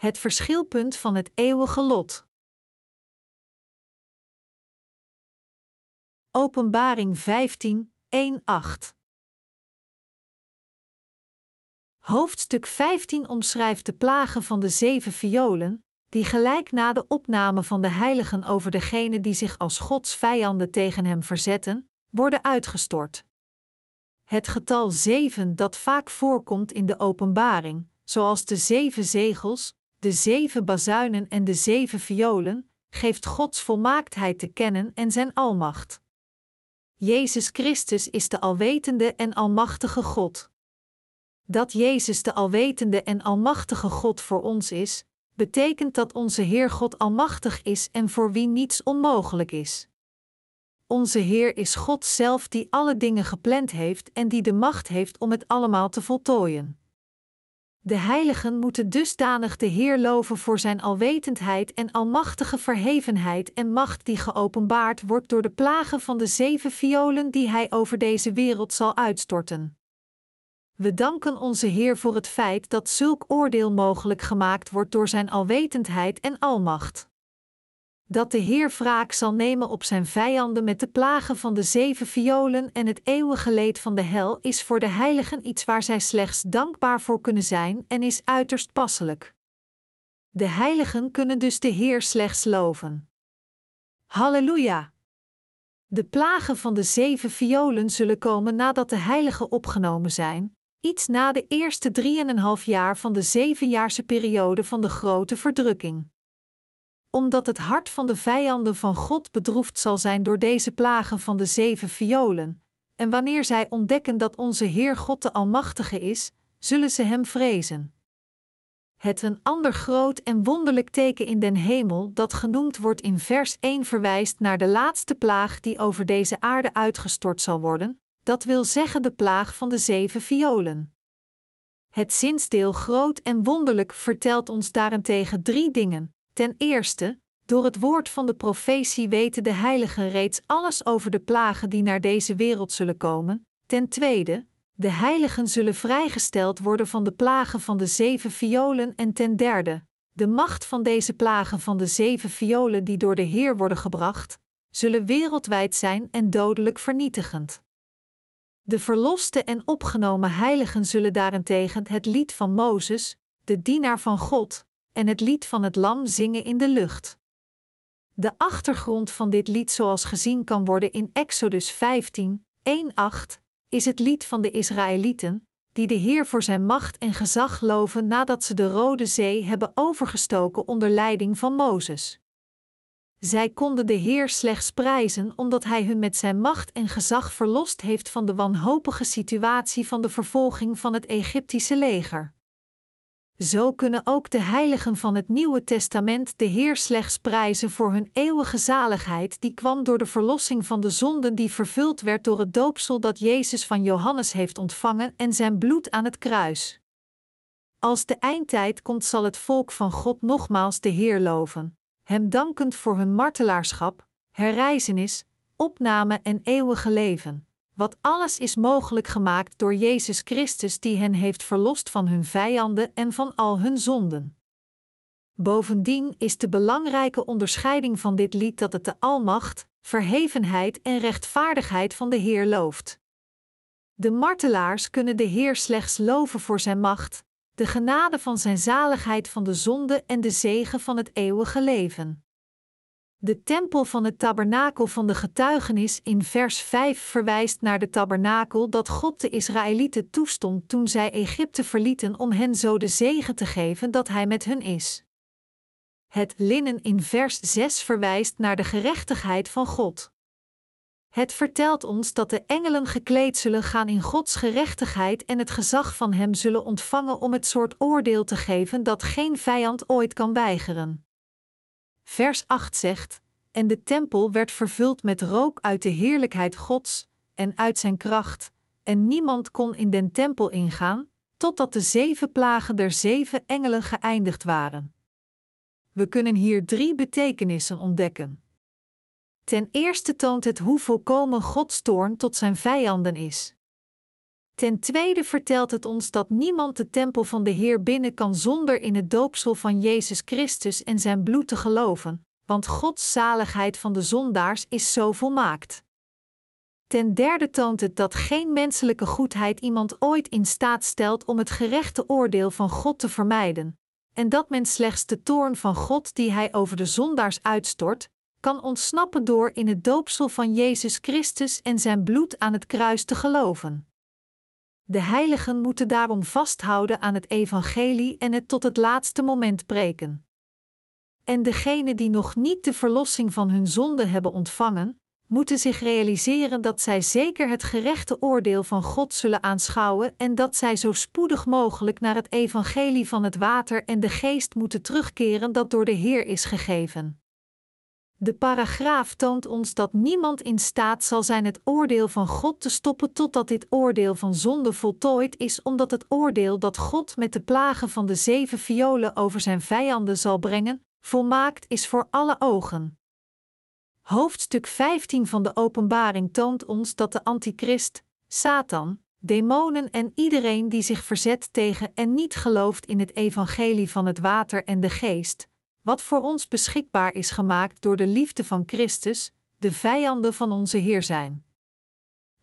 Het verschilpunt van het eeuwige lot. Openbaring 15, 1, 8. Hoofdstuk 15 omschrijft de plagen van de zeven violen, die gelijk na de opname van de heiligen over degenen die zich als Gods vijanden tegen hem verzetten, worden uitgestort. Het getal zeven dat vaak voorkomt in de openbaring, zoals de zeven zegels, de zeven bazuinen en de zeven violen, geeft Gods volmaaktheid te kennen en zijn almacht. Jezus Christus is de alwetende en almachtige God. Dat Jezus de alwetende en almachtige God voor ons is, betekent dat onze Heer God almachtig is en voor wie niets onmogelijk is. Onze Heer is God zelf die alle dingen gepland heeft en die de macht heeft om het allemaal te voltooien. De heiligen moeten dusdanig de Heer loven voor zijn alwetendheid en almachtige verhevenheid en macht die geopenbaard wordt door de plagen van de zeven violen die hij over deze wereld zal uitstorten. We danken onze Heer voor het feit dat zulk oordeel mogelijk gemaakt wordt door zijn alwetendheid en almacht dat de Heer wraak zal nemen op zijn vijanden met de plagen van de zeven violen en het eeuwige leed van de hel is voor de heiligen iets waar zij slechts dankbaar voor kunnen zijn en is uiterst passelijk. De heiligen kunnen dus de Heer slechts loven. Halleluja! De plagen van de zeven violen zullen komen nadat de heiligen opgenomen zijn, iets na de eerste drieënhalf jaar van de zevenjaarse periode van de grote verdrukking omdat het hart van de vijanden van God bedroefd zal zijn door deze plagen van de zeven violen, en wanneer zij ontdekken dat onze Heer God de Almachtige is, zullen ze Hem vrezen. Het een ander groot en wonderlijk teken in den hemel, dat genoemd wordt in vers 1, verwijst naar de laatste plaag die over deze aarde uitgestort zal worden, dat wil zeggen de plaag van de zeven violen. Het zinsdeel groot en wonderlijk vertelt ons daarentegen drie dingen: Ten eerste, door het woord van de profetie weten de heiligen reeds alles over de plagen die naar deze wereld zullen komen. Ten tweede, de heiligen zullen vrijgesteld worden van de plagen van de zeven violen. En ten derde, de macht van deze plagen van de zeven violen die door de Heer worden gebracht, zullen wereldwijd zijn en dodelijk vernietigend. De verloste en opgenomen heiligen zullen daarentegen het lied van Mozes, de dienaar van God, en het lied van het lam zingen in de lucht. De achtergrond van dit lied, zoals gezien kan worden in Exodus 15, 1-8, is het lied van de Israëlieten, die de Heer voor zijn macht en gezag loven nadat ze de Rode Zee hebben overgestoken onder leiding van Mozes. Zij konden de Heer slechts prijzen omdat Hij hun met zijn macht en gezag verlost heeft van de wanhopige situatie van de vervolging van het Egyptische leger zo kunnen ook de heiligen van het Nieuwe Testament de Heer slechts prijzen voor hun eeuwige zaligheid, die kwam door de verlossing van de zonden die vervuld werd door het doopsel dat Jezus van Johannes heeft ontvangen en zijn bloed aan het kruis. Als de eindtijd komt, zal het volk van God nogmaals de Heer loven, hem dankend voor hun martelaarschap, herrijzenis, opname en eeuwige leven wat alles is mogelijk gemaakt door Jezus Christus die hen heeft verlost van hun vijanden en van al hun zonden. Bovendien is de belangrijke onderscheiding van dit lied dat het de almacht, verhevenheid en rechtvaardigheid van de Heer looft. De martelaars kunnen de Heer slechts loven voor zijn macht, de genade van zijn zaligheid van de zonde en de zegen van het eeuwige leven. De tempel van het tabernakel van de getuigenis in vers 5 verwijst naar de tabernakel dat God de Israëlieten toestond toen zij Egypte verlieten om hen zo de zegen te geven dat Hij met hun is. Het linnen in vers 6 verwijst naar de gerechtigheid van God. Het vertelt ons dat de engelen gekleed zullen gaan in Gods gerechtigheid en het gezag van Hem zullen ontvangen om het soort oordeel te geven dat geen vijand ooit kan weigeren. Vers 8 zegt: En de tempel werd vervuld met rook uit de heerlijkheid Gods en uit zijn kracht, en niemand kon in den tempel ingaan, totdat de zeven plagen der zeven engelen geëindigd waren. We kunnen hier drie betekenissen ontdekken. Ten eerste toont het hoe volkomen Gods toorn tot zijn vijanden is. Ten tweede vertelt het ons dat niemand de tempel van de Heer binnen kan zonder in het doopsel van Jezus Christus en zijn bloed te geloven, want Gods zaligheid van de zondaars is zo volmaakt. Ten derde toont het dat geen menselijke goedheid iemand ooit in staat stelt om het gerechte oordeel van God te vermijden, en dat men slechts de toorn van God die hij over de zondaars uitstort, kan ontsnappen door in het doopsel van Jezus Christus en zijn bloed aan het kruis te geloven. De heiligen moeten daarom vasthouden aan het evangelie en het tot het laatste moment preken. En degenen die nog niet de verlossing van hun zonde hebben ontvangen, moeten zich realiseren dat zij zeker het gerechte oordeel van God zullen aanschouwen en dat zij zo spoedig mogelijk naar het evangelie van het water en de geest moeten terugkeren dat door de Heer is gegeven. De paragraaf toont ons dat niemand in staat zal zijn het oordeel van God te stoppen totdat dit oordeel van zonde voltooid is, omdat het oordeel dat God met de plagen van de zeven violen over zijn vijanden zal brengen, volmaakt is voor alle ogen. Hoofdstuk 15 van de Openbaring toont ons dat de Antichrist, Satan, demonen en iedereen die zich verzet tegen en niet gelooft in het evangelie van het water en de geest, wat voor ons beschikbaar is gemaakt door de liefde van Christus, de vijanden van onze Heer zijn.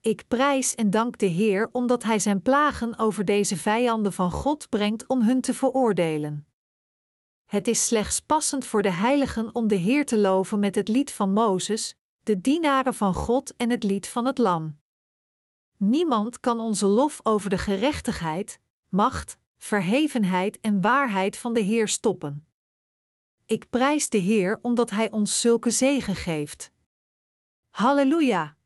Ik prijs en dank de Heer omdat Hij zijn plagen over deze vijanden van God brengt om hun te veroordelen. Het is slechts passend voor de heiligen om de Heer te loven met het lied van Mozes, de dienaren van God en het lied van het Lam. Niemand kan onze lof over de gerechtigheid, macht, verhevenheid en waarheid van de Heer stoppen. Ik prijs de Heer omdat Hij ons zulke zegen geeft. Halleluja!